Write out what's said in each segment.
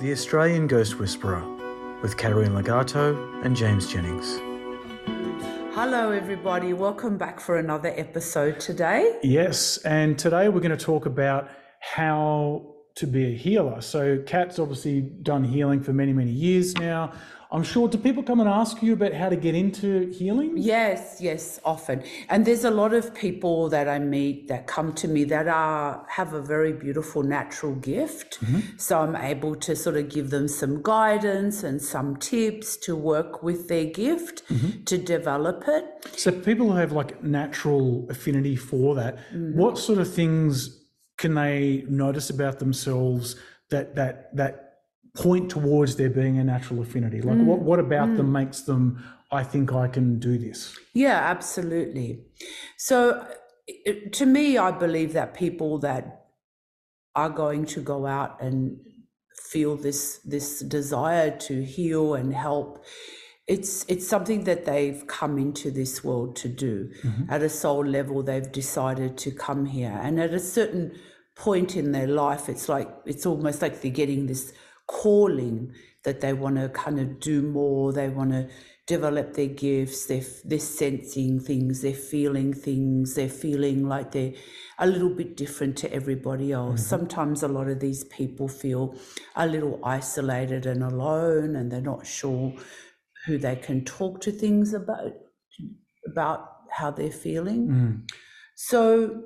The Australian Ghost Whisperer with Caterina Ligato and James Jennings. Hello, everybody. Welcome back for another episode today. Yes, and today we're going to talk about how to be a healer. So, Kat's obviously done healing for many, many years now. I'm sure, do people come and ask you about how to get into healing? Yes, yes, often. And there's a lot of people that I meet that come to me that are have a very beautiful natural gift. Mm-hmm. So I'm able to sort of give them some guidance and some tips to work with their gift mm-hmm. to develop it. So people who have like natural affinity for that, mm-hmm. what sort of things can they notice about themselves that that that point towards there being a natural affinity? Like, mm. what, what about mm. them makes them, I think I can do this? Yeah, absolutely. So, it, to me, I believe that people that are going to go out and feel this this desire to heal and help it's it's something that they've come into this world to do mm-hmm. at a soul level they've decided to come here and at a certain point in their life it's like it's almost like they're getting this calling that they want to kind of do more, they want to develop their gifts, they're, they're sensing things, they're feeling things, they're feeling like they're a little bit different to everybody else. Mm-hmm. Sometimes a lot of these people feel a little isolated and alone and they're not sure who they can talk to things about about how they're feeling. Mm. So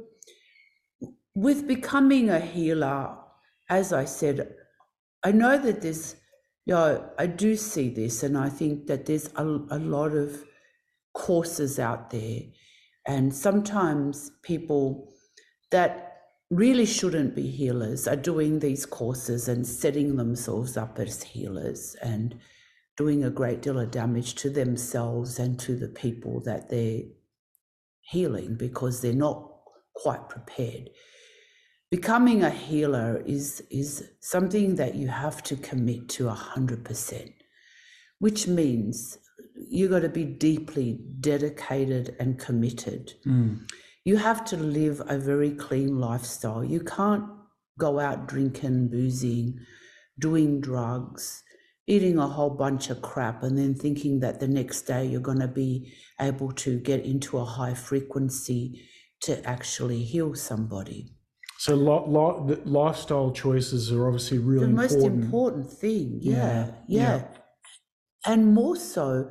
with becoming a healer, as I said, I know that there's, you know, I do see this, and I think that there's a, a lot of courses out there, and sometimes people that really shouldn't be healers are doing these courses and setting themselves up as healers and doing a great deal of damage to themselves and to the people that they're healing because they're not quite prepared becoming a healer is is something that you have to commit to 100% which means you've got to be deeply dedicated and committed. Mm. you have to live a very clean lifestyle. You can't go out drinking boozing doing drugs eating a whole bunch of crap and then thinking that the next day you're going to be able to get into a high frequency to actually heal somebody so lo- lo- lifestyle choices are obviously really important the most important thing. Yeah, yeah, yeah, and more so,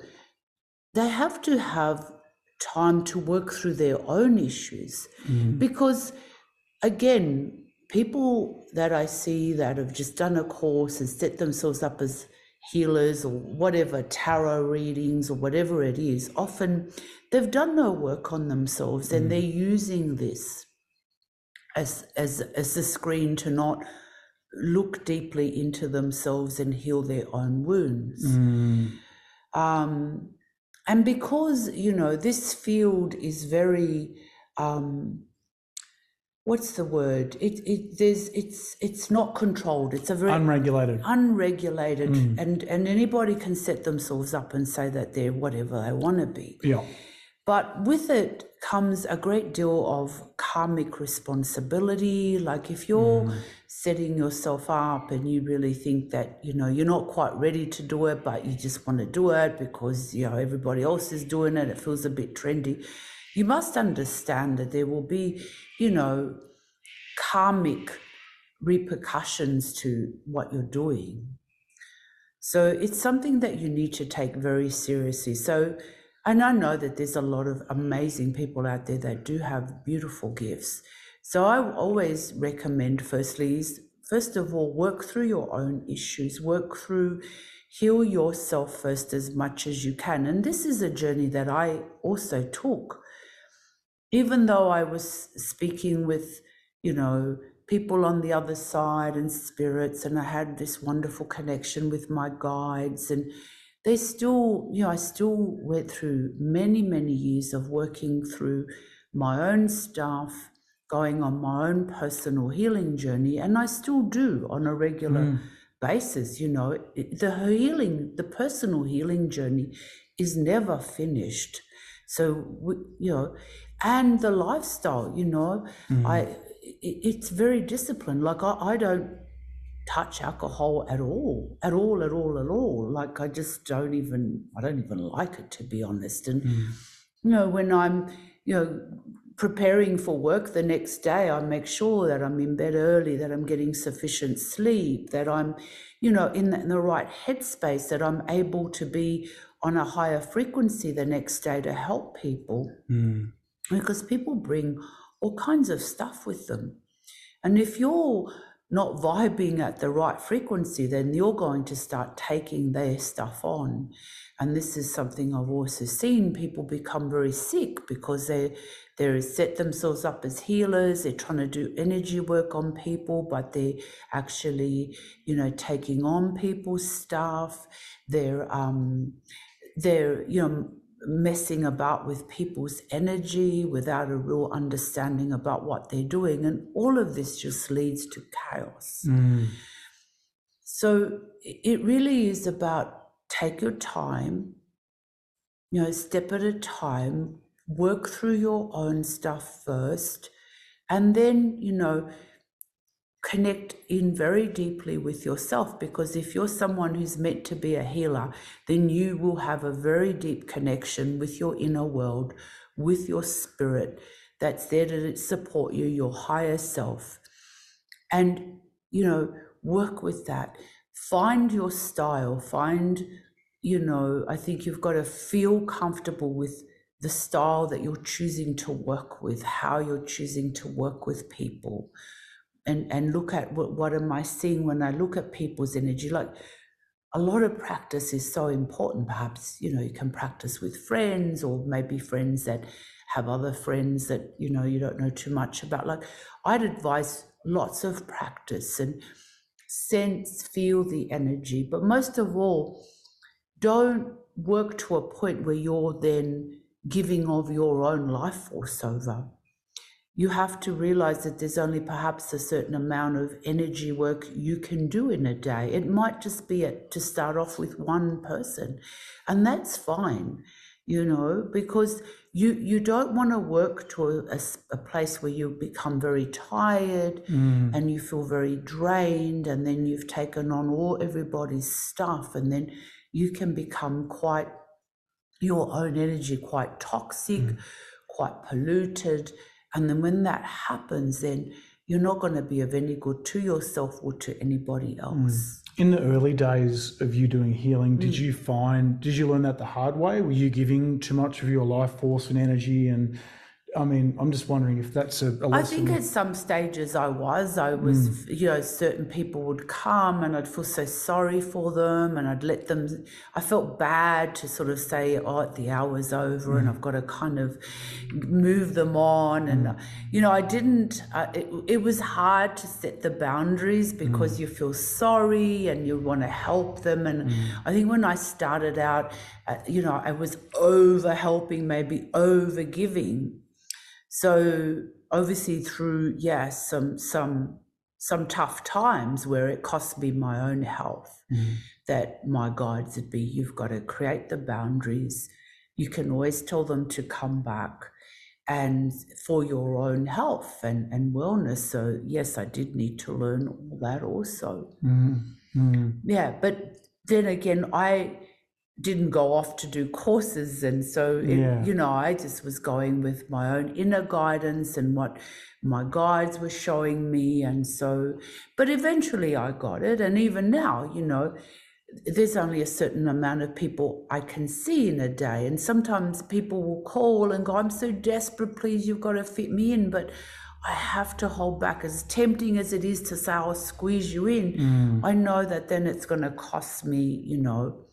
they have to have time to work through their own issues mm. because, again, people that I see that have just done a course and set themselves up as healers or whatever, tarot readings or whatever it is, often they've done no work on themselves and mm. they're using this as as as a screen to not look deeply into themselves and heal their own wounds. Mm. Um, and because you know this field is very um, what's the word it, it there's it's it's not controlled it's a very unregulated unregulated mm. and and anybody can set themselves up and say that they're whatever they want to be yeah but with it comes a great deal of karmic responsibility. Like if you're mm. setting yourself up and you really think that, you know, you're not quite ready to do it, but you just want to do it because, you know, everybody else is doing it, it feels a bit trendy. You must understand that there will be, you know, karmic repercussions to what you're doing. So it's something that you need to take very seriously. So and I know that there's a lot of amazing people out there that do have beautiful gifts. So I always recommend, firstly, is first of all, work through your own issues, work through, heal yourself first as much as you can. And this is a journey that I also took. Even though I was speaking with, you know, people on the other side and spirits, and I had this wonderful connection with my guides. And they still, you know, I still went through many, many years of working through my own stuff, going on my own personal healing journey, and I still do on a regular mm. basis. You know, the healing, the personal healing journey is never finished. So, we, you know, and the lifestyle, you know, mm. I it's very disciplined. Like I, I don't touch alcohol at all, at all, at all, at all. Like I just don't even, I don't even like it to be honest. And mm. you know, when I'm, you know, preparing for work the next day, I make sure that I'm in bed early, that I'm getting sufficient sleep, that I'm, you know, in the, in the right headspace, that I'm able to be on a higher frequency the next day to help people. Mm. Because people bring all kinds of stuff with them. And if you're not vibing at the right frequency, then you're going to start taking their stuff on. And this is something I've also seen people become very sick because they they set themselves up as healers. They're trying to do energy work on people, but they're actually, you know, taking on people's stuff. They're um, they're you know messing about with people's energy without a real understanding about what they're doing. And all of this just leads to chaos. Mm. So it really is about take your time, you know, step at a time, work through your own stuff first, and then, you know, connect in very deeply with yourself because if you're someone who's meant to be a healer, then you will have a very deep connection with your inner world, with your spirit that's there to support you, your higher self. And, you know, work with that. Find your style. Find, you know, I think you've got to feel comfortable with the style that you're choosing to work with, how you're choosing to work with people and and look at what, what am I seeing when I look at people's energy. Like a lot of practice is so important. Perhaps you know you can practice with friends or maybe friends that have other friends that you know you don't know too much about. Like I'd advise lots of practice and sense, feel the energy, but most of all, don't work to a point where you're then giving of your own life force over you have to realize that there's only perhaps a certain amount of energy work you can do in a day. It might just be a, to start off with one person, and that's fine, you know, because you you don't want to work to a, a, place where you become very tired mm. and you feel very drained, and then you've taken on all everybody's stuff, and then you can become quite your own energy quite toxic, mm. quite polluted and then when that happens, then you're not going to be of any good to yourself or to anybody hmm. else. In the early days of you doing healing, did mm. you find, did you learn that the hard way? Were you giving too much of your life force and energy and I mean, I'm just wondering if that's a, a I think at some stages I was. I was, mm. you know, certain people would come and I'd feel so sorry for them and I'd let them, I felt bad to sort of say, oh, the hour's over mm. and I've got to kind of move them on. And, mm. you know, I didn't, uh, it, it was hard to set the boundaries because mm. you feel sorry and you want to help them. And mm. I think when I started out, uh, you know, I was over helping, maybe over giving so obviously through yes some some some tough times where it cost me my own health mm. that my guides would be you've got to create the boundaries you can always tell them to come back and for your own health and, and wellness so yes i did need to learn all that also mm. Mm. yeah but then again i didn't go off to do courses and so it, yeah. you know i just was going with my own inner guidance and what my guides were showing me and so but eventually i got it and even now you know there's only a certain amount of people i can see in a day and sometimes people will call and go i'm so desperate please you've got to fit me in but I have to hold back. As tempting as it is to say, I'll squeeze you in, mm. I know that then it's going to cost me, you know,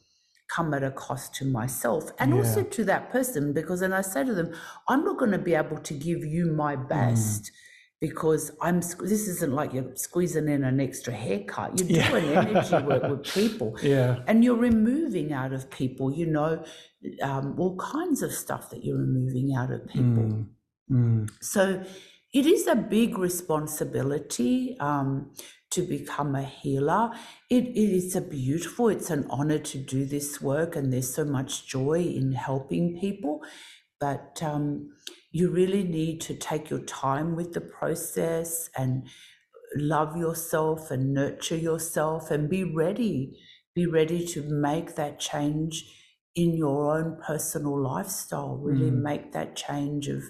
come at a cost to myself and yeah. also to that person because then I say to them, I'm not going to be able to give you my mm. best. Mm. because I'm this isn't like you're squeezing in an extra haircut. You're yeah. doing energy work with people, yeah, and you're removing out of people, you know, um, all kinds of stuff that you're removing out of people. Mm. Mm. So it is a big responsibility um, to become a healer. It, it is a beautiful, it's an honor to do this work, and there's so much joy in helping people. But um, you really need to take your time with the process and love yourself and nurture yourself and be ready. Be ready to make that change in your own personal lifestyle. Really mm. make that change of,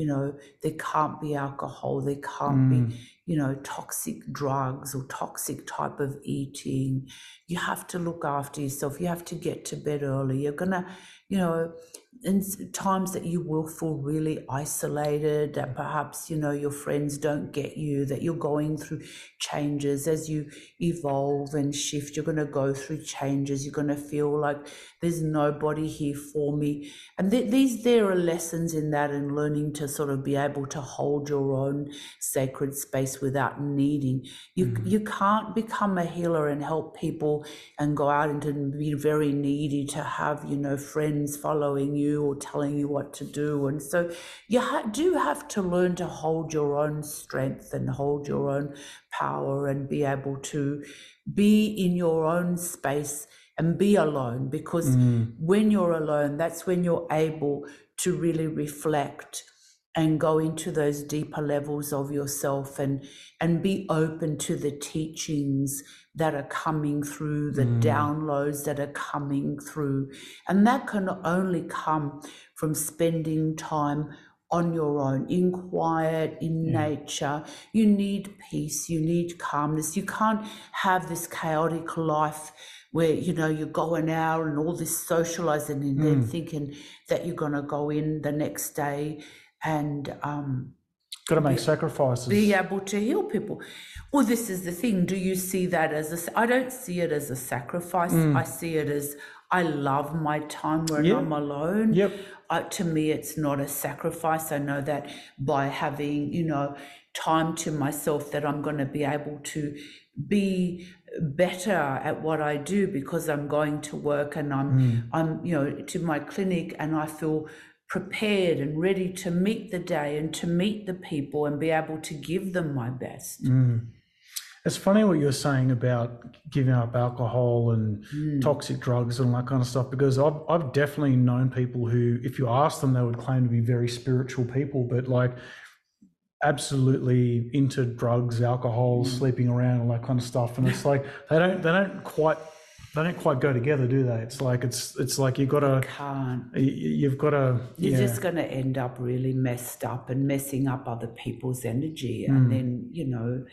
you know, there can't be alcohol, there can't mm. be, you know, toxic drugs or toxic type of eating. You have to look after yourself. You have to get to bed early. You're going to, you know, in times that you will feel really isolated, that perhaps, you know, your friends don't get you, that you're going through changes as you evolve and shift. You're going to go through changes. You're going to feel like there's nobody here for me. And th- these, there are lessons in that and learning to sort of be able to hold your own sacred space without needing. You, mm-hmm. you can't become a healer and help people and go out and be very needy to have, you know, friends following you you or telling you what to do. And so you ha- do have to learn to hold your own strength and hold your own power and be able to be in your own space and be alone because mm. when you're alone, that's when you're able to really reflect and go into those deeper levels of yourself and and be open to the teachings that are coming through the mm. downloads that are coming through and that can only come from spending time on your own in quiet in yeah. nature you need peace you need calmness you can't have this chaotic life where you know you're going out and all this socializing and mm. then thinking that you're going to go in the next day and um, got to make be, sacrifices. Be able to heal people. Well, this is the thing. Do you see that as a? I don't see it as a sacrifice. Mm. I see it as I love my time when yep. I'm alone. Yep. Uh, to me, it's not a sacrifice. I know that by having you know time to myself, that I'm going to be able to be better at what I do because I'm going to work and I'm mm. I'm you know to my clinic and I feel prepared and ready to meet the day and to meet the people and be able to give them my best. Mm. It's funny what you're saying about giving up alcohol and mm. toxic drugs and all that kind of stuff because I've, I've definitely known people who, if you ask them, they would claim to be very spiritual people, but like absolutely into drugs, alcohol, mm. sleeping around, all that kind of stuff. And it's like they don't they don't quite they don't quite go together, do they? It's like it's it's like you've got to can't. You've got to. You're yeah. just going to end up really messed up and messing up other people's energy, mm. and then you know,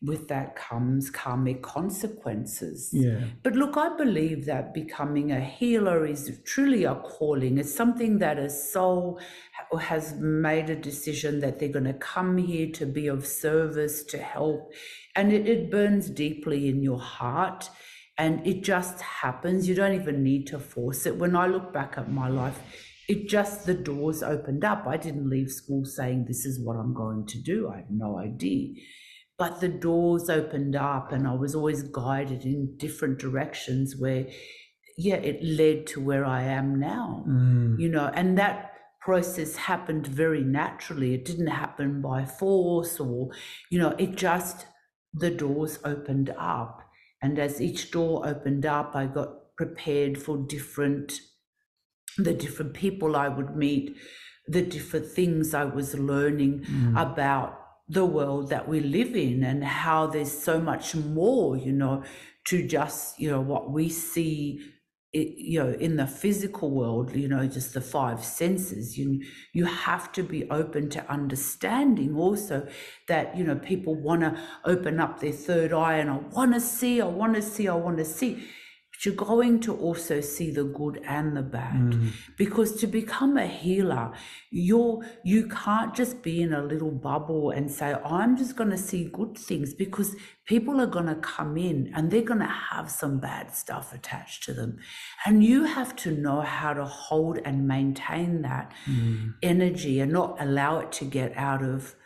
with that comes karmic consequences. Yeah. But look, I believe that becoming a healer is truly a calling. It's something that a soul has made a decision that they're going to come here to be of service, to help, and it, it burns deeply in your heart and it just happens. You don't even need to force it. When I look back at my life, it just the doors opened up. I didn't leave school saying this is what I'm going to do. I had no idea. But the doors opened up and I was always guided in different directions where yeah, it led to where I am now. Mm. You know, and that process happened very naturally. It didn't happen by force or, you know, it just the doors opened up and as each door opened up, I got prepared for different, the different people I would meet, the different things I was learning mm. about the world that we live in and how there's so much more, you know, to just, you know, what we see it, you know in the physical world you know just the five senses you you have to be open to understanding also that you know people want to open up their third eye and i want to see i want to see i want to see you're going to also see the good and the bad mm. because to become a healer you're you can't just be in a little bubble and say i'm just going to see good things because people are going to come in and they're going to have some bad stuff attached to them and you have to know how to hold and maintain that mm. energy and not allow it to get out of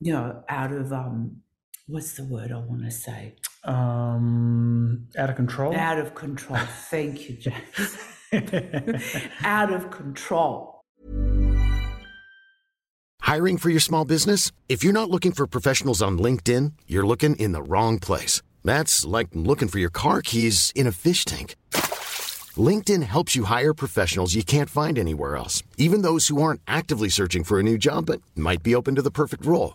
you know, out of um, what's the word I want to say? Um, out of control. Out of control. Thank you, James. out of control. Hiring for your small business? If you're not looking for professionals on LinkedIn, you're looking in the wrong place. That's like looking for your car keys in a fish tank. LinkedIn helps you hire professionals you can't find anywhere else, even those who aren't actively searching for a new job but might be open to the perfect role.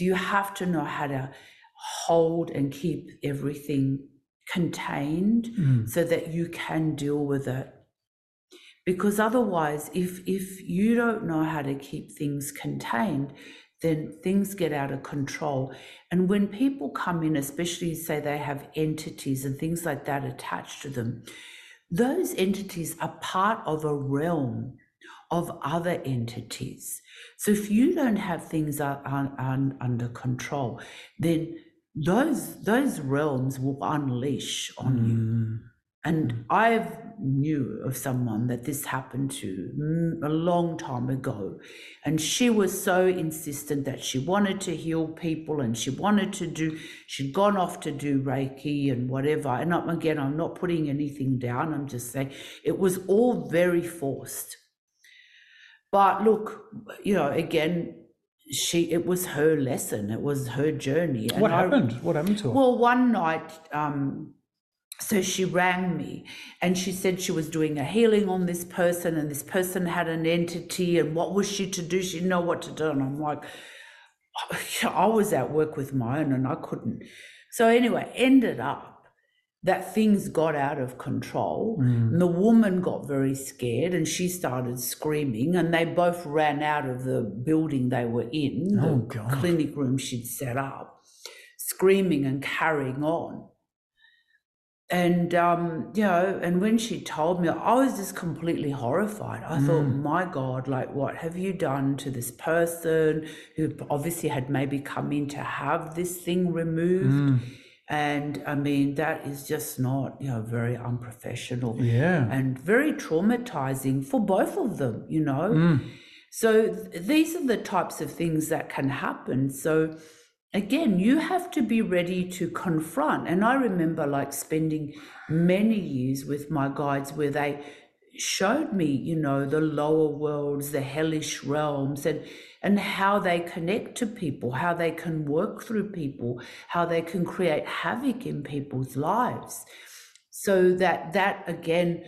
So you have to know how to hold and keep everything contained Mm. so that you can deal with it. Because otherwise, if if you don't know how to keep things contained, then things get out of control. And when people come in, especially say they have entities and things like that attached to them, those entities are part of a realm of other entities. So if you don't have things un, un, un- under control, then those those realms will unleash on you. Mm. And I've knew of someone that this happened to mm, a long time ago, and she was so insistent that she wanted to heal people, and she wanted to do. She'd gone off to do Reiki and whatever. And I'm, again, I'm not putting anything down. I'm just saying it was all very forced. But look, you know, again, she it was her lesson. It was her journey. And What I- happened? What happened to her? well, one night, um, so she rang me and she said she was doing a healing on this person and this person had an entity and what was she to do? She didn't know what to do. And I'm like, I was at work with my own and I couldn't. So anyway, ended up that things got out of control. Mm. And the woman got very scared and she started screaming and they both ran out of the building they were in, Oh, the God. clinic room she'd set up, screaming and carrying on. And um, you know, and when she told me, I was just completely horrified. I thought, Mm. my God, like what have you done to this person who obviously had maybe come in to have this thing removed? Mm. And I mean, that is just not, you know, very unprofessional Yeah. and very traumatizing for both of them, you know. Mm. So th- these are the types of things that can happen. So again, you have to be ready to confront. And I remember like spending many years with my guides where they showed me, you know, the lower worlds, the hellish realms, and and how they connect to people, how they can work through people, how they can create havoc in people's lives. So that that again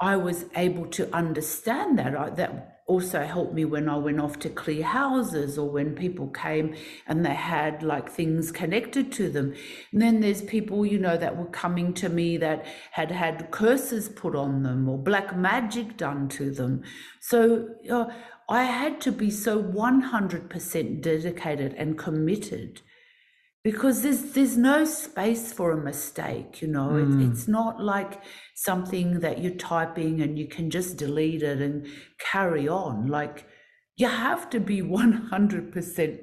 I was able to understand that. I, that also helped me when I went off to clear houses or when people came and they had like things connected to them. And then there's people, you know, that were coming to me that had had curses put on them or black magic done to them. So uh, I had to be so 100% dedicated and committed because there's there's no space for a mistake you know Mm. it, it's not like something that you're typing and you can just delete it and carry on like you have to be 100%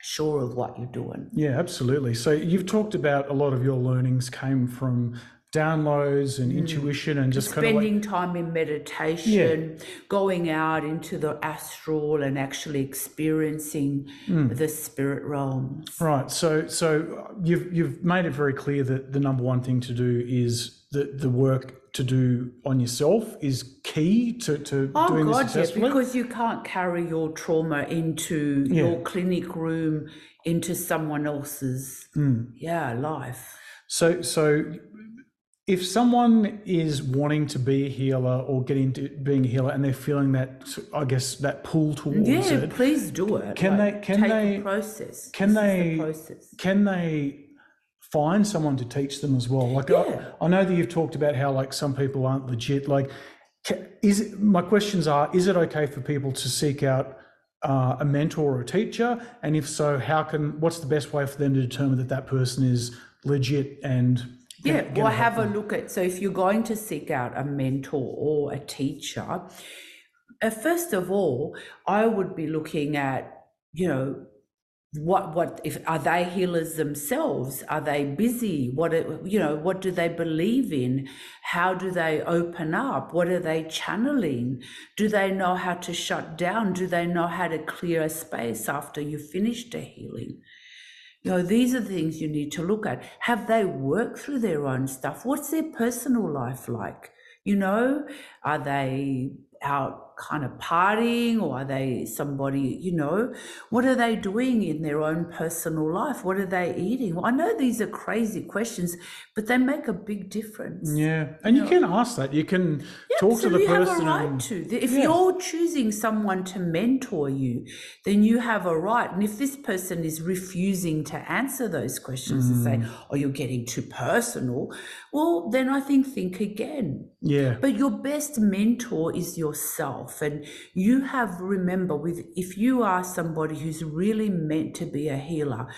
sure of what you're doing Yeah, absolutely. So you've talked about a lot of your learnings came from downloads and intuition and just kind of like spending time in meditation going out into the astral and actually experiencing Mm. the spirit realms Right. So so you've you've made it very clear that the number one thing to do is the the work to do on yourself is key to, to Oh doing this God, yeah, because you can't carry your trauma into Yeah. your clinic room, into someone else's Mm. yeah life. So so if someone is wanting to be a healer or get into being a healer and they're feeling that I guess that pull towards it. yeah, it, please do it. Can Like, they- can they- a process? can This is the they- process? can they find someone to teach them as well? Like Yeah. I, I know that you've talked about how like some people aren't legit. Like, is it, my questions are: Is it okay for people to seek out uh, a mentor or a teacher? And if so, how can? What's the best way for them to determine that that person is legit and Yeah, gonna- or have a look at. So, if you're going to seek out a mentor or a teacher, uh, first of all, I would be looking at, you know, what what if are they healers themselves? Are they busy? What you know? What do they believe in? How do they open up? What are they channeling? Do they know how to shut down? Do they know how to clear a space after you've finished a healing? You know, these are the things you need to look at. Have they worked through their own stuff? What's their personal life like? You know, are they out kind of partying or are they somebody, you know, what are they doing in their own personal life? What are they eating? Well, I know these are crazy questions, but they make a big difference. Yeah, and you can ask that. You can talk so to the you person. have a right and- to. If Yeah. you're choosing someone to mentor you, then you have a right. And if this person is refusing to answer those questions and say, Mm. "Oh, you're getting too personal," well, then I think think again. yeah, But your best mentor is yourself. And you have, remember, with if you are somebody who's really meant to be a healer,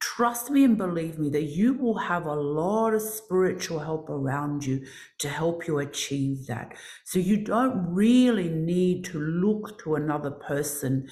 trust me and believe me that you will have a lot of spiritual help around you to help you achieve that. So you don't really need to look to another person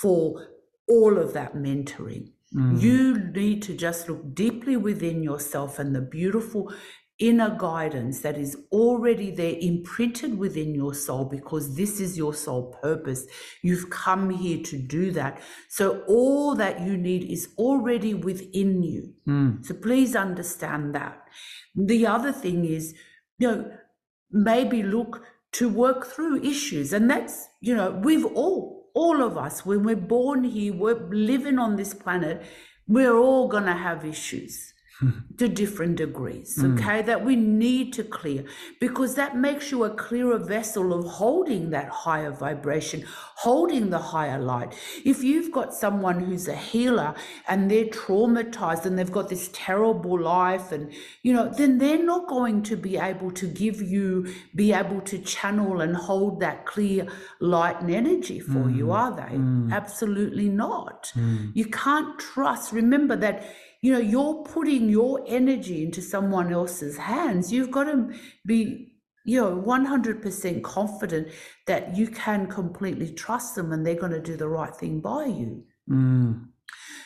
for all of that mentoring. Mm. You need to just look deeply within yourself and the beautiful inner guidance that is already there imprinted within your soul because this is your soul purpose. You've come here to do that. So all that you need is already within you. Hmm. So please understand that. The other thing is, you know, maybe look to work through issues. And that's, you know, we've all, all of us, when we're born here, we're living on this planet, we're all going to have issues to different degrees, mm. okay, that we need to clear because that makes you a clearer vessel of holding that higher vibration, holding the higher light. If you've got someone who's a healer and they're traumatized and they've got this terrible life, and you know, then they're not going to be able to give you, be able to channel and hold that clear light and energy for you, mm. are they? Mm. Absolutely not. You can't trust. Remember that you know you're putting your energy into someone else's hands you've got to be you know 100% confident that you can completely trust them and they're going to do the right thing by you Mm.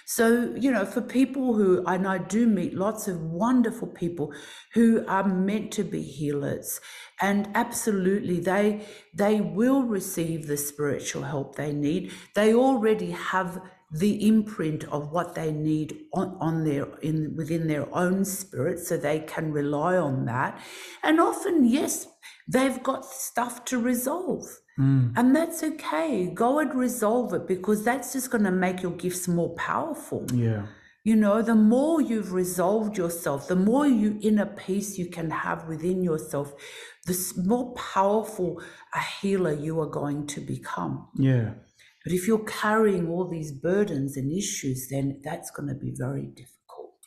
so, you know, for people who, and I do meet lots of wonderful people who are meant to be healers, and absolutely they they will receive the spiritual help they need. They already have the imprint of what they need on, on their in within their own spirit, so they can rely on that. And often, yes, they've got stuff to resolve. Mm. And that's okay. Go and resolve it because that's just going to make your gifts more powerful. Yeah. You know, the more you've resolved yourself, the more you inner peace you can have within yourself, the more powerful a healer you are going to become. Yeah. But if you're carrying all these burdens and issues, then that's going to be very difficult.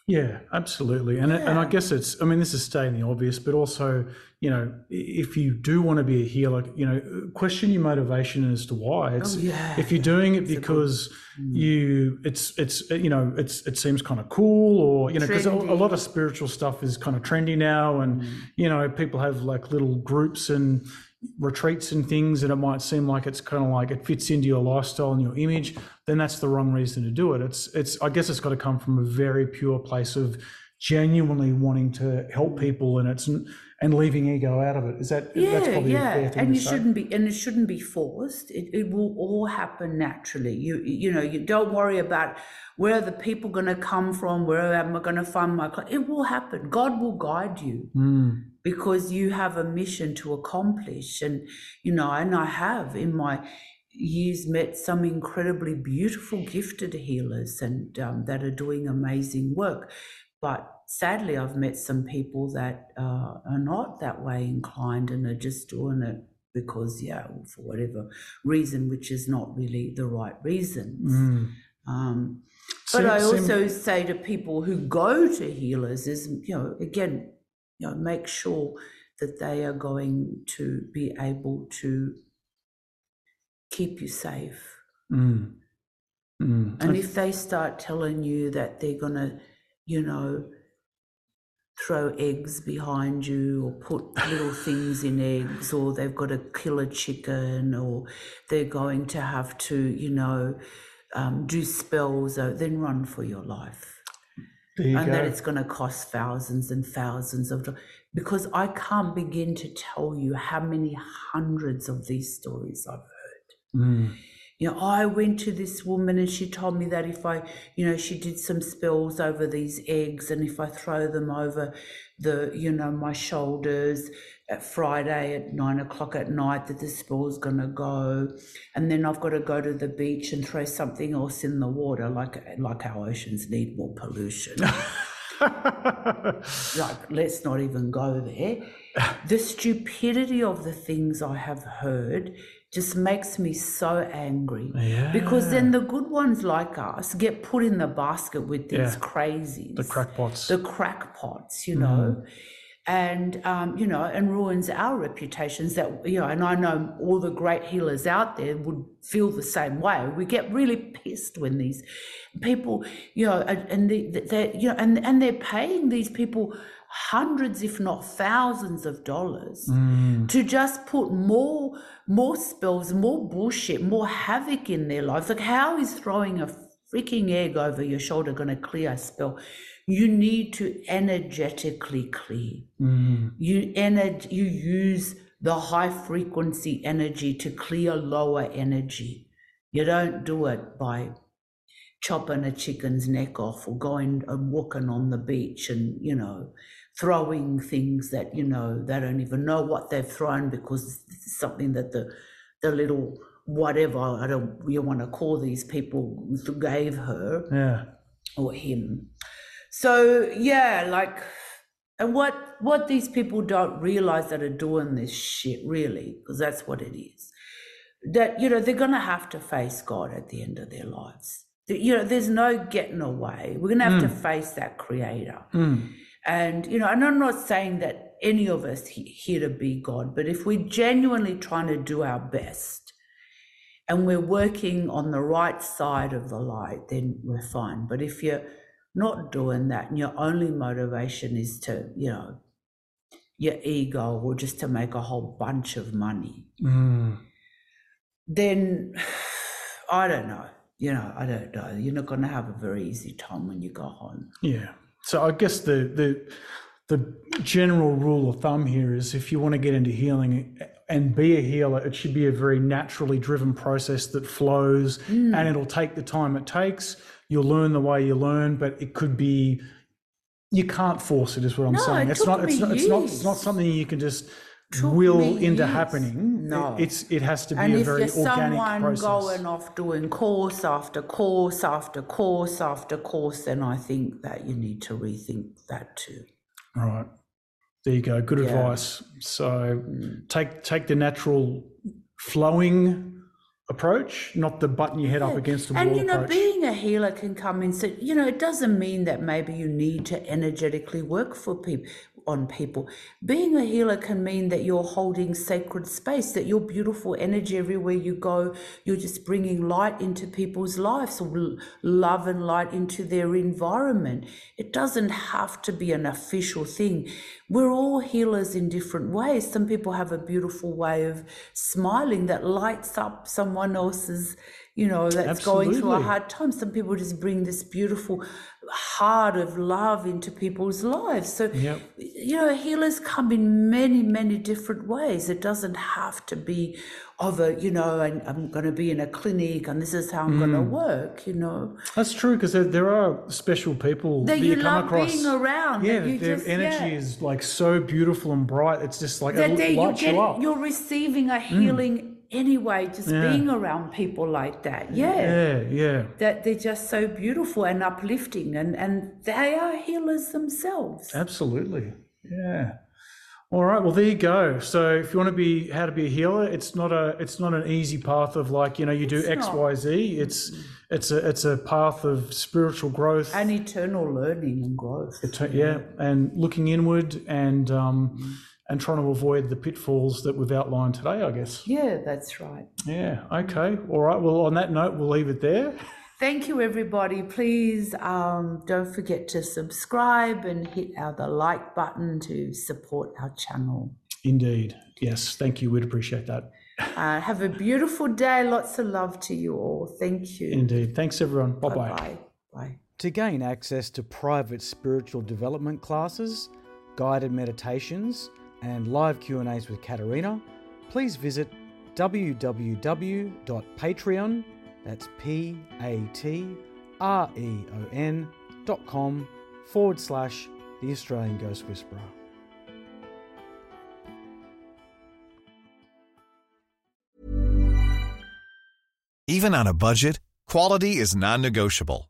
Yeah, absolutely. And and I guess it's I mean this is stating the obvious, but also, you know, if you do want to be a healer, you know, question your motivation as to why. It's Oh, yeah. if you're doing it because mm. you it's it's you know, it's it seems kind of cool or you know, because a, a lot of spiritual stuff is kind of trendy now and mm. you know, people have like little groups and retreats and things and it might seem like it's kind of like it fits into your lifestyle and your image then that's the wrong reason to do it. It's it's i guess it's got to come from a very pure place of genuinely wanting to help people and it's and leaving ego out of it is that Yeah, that's probably a yeah, fair thing and to you say shouldn't be, and it shouldn't be forced. It, it will all happen naturally. You, you know, you don't worry about where are the people going to come from, where am I going to find my. It will happen. God will guide you Mm, because you have a mission to accomplish, and you know, and I have in my years met some incredibly beautiful, gifted healers, and um, that are doing amazing work. But sadly, I've met some people that uh, are not that way inclined and are just doing it because, yeah, for whatever reason, which is not really the right reasons. Mm. Um, but Seem- I also say to people who go to healers is, you know, again, you know, make sure that they are going to be able to keep you safe. Mm. Mm. And if they start telling you that they're going to, you know, throw eggs behind you or put little things in eggs or they've got to kill a chicken or they're going to have to, you know, um, do spells, uh, then run for your life. you and go. that it's going to cost thousands and thousands of dollars. Because I can't begin to tell you how many hundreds of these stories I've heard Mm. You know, I went to this woman and she told me that if I, you know, she did some spells over these eggs and if I throw them over the, you know, my shoulders at Friday at nine o'clock at night, that the spell's going to go. And then I've got to go to the beach and throw something else in the water, like, like our oceans need more pollution. like, let's not even go there. The stupidity of the things I have heard just makes me so angry. Yeah. Because then the good ones like us get put in the basket with these Yeah. crazies. the crackpots. The crackpots, you know. Mm-hmm. And um, you know, and ruins our reputations. That you know, and I know all the great healers out there would feel the same way. We get really pissed when these people, you know, and, they, they, you know, and and they're paying these people hundreds, if not thousands, of dollars Mm. to just put more more spells, more bullshit, more havoc in their lives. Like how is throwing a freaking egg over your shoulder going to clear a spell? You need to energetically clear. Mm. You ener- you use the high frequency energy to clear lower energy. You don't do it by chopping a chicken's neck off or going and walking on the beach and you know throwing things that you know they don't even know what they've thrown because is something that the the little whatever I don't you want to call these people gave her Yeah. or him. So yeah, like, and what what these people don't realize that are doing this shit really, because that's what it is. That you know they're gonna have to face God at the end of their lives. You know, there's no getting away. We're gonna have to face that Creator. Mm. And you know, and I'm not saying that any of us here to be God, but if we're genuinely trying to do our best and we're working on the right side of the light, then we're fine. But if you're not doing that and your only motivation is to, you know, your ego or just to make a whole bunch of money, Mm. then I don't know. You know, I don't know. You're not going to have a very easy time when you go home. Yeah. So I guess the the the general rule of thumb here is if you want to get into healing and be a healer, it should be a very naturally driven process that flows Mm. and it'll take the time it takes. You'll learn the way you learn, but it could be you can't force it is what I'm No, saying. it It's took not it's me not it's not it's not something you can just Took will into years. happening. No. It, it's it has to be And a if very you're organic someone process. going off doing course after course after course after course, then I think that you need to rethink that too. Right. There you go. Good Yeah. advice. So Mm. take take the natural flowing approach, not the button your head up against a wall And you know, approach. being a healer can come in. So you know, it doesn't mean that maybe you need to energetically work for people on people. Being a healer can mean that you're holding sacred space, that your beautiful energy everywhere you go, you're just bringing light into people's lives, love and light into their environment. It doesn't have to be an official thing. We're all healers in different ways. Some people have a beautiful way of smiling that lights up someone else's, you know, that's going through a hard time. Some people just bring this beautiful heart of love into people's lives. So, Yep. you know, healers come in many, many different ways. It doesn't have to be of a, you know, and I'm going to be in a clinic and this is how I'm going Mm. to work, you know. That's true because there, there are special people That that you come love across. being around. yeah, you their just, energy yeah. is like so beautiful and bright. It's just like that it they, you lights get, you up. you're receiving Mm. a healing anyway, just Yeah. being around people like that. Yeah. Yeah, yeah. That they're just so beautiful and uplifting and, and they are healers themselves. Absolutely. Yeah. All right. Well, there you go. So if you want to be how to be a healer, it's not a it's not an easy path of like you know you do It's X not. Y Z. It's it's a it's a path of spiritual growth. And eternal learning and growth. to- yeah, and looking inward and um, and trying to avoid the pitfalls that we've outlined today. I guess. Yeah, that's right. Yeah. Okay. All right. Well, on that note, we'll leave it there. Thank you, everybody. Please um, don't forget to subscribe and hit our the like button to support our channel. Indeed. Yes. Thank you. We'd appreciate that. Uh, have a beautiful day. Lots of love to you all. Thank you. Indeed. Thanks, everyone. Bye bye. Bye. Bye. To gain access to private spiritual development classes, guided meditations, and live Q&As with Caterina, please visit www.patreon, that's P-A-T-R-E-O-N dot com forward slash The Australian Ghost Whisperer. Even on a budget, quality is non-negotiable.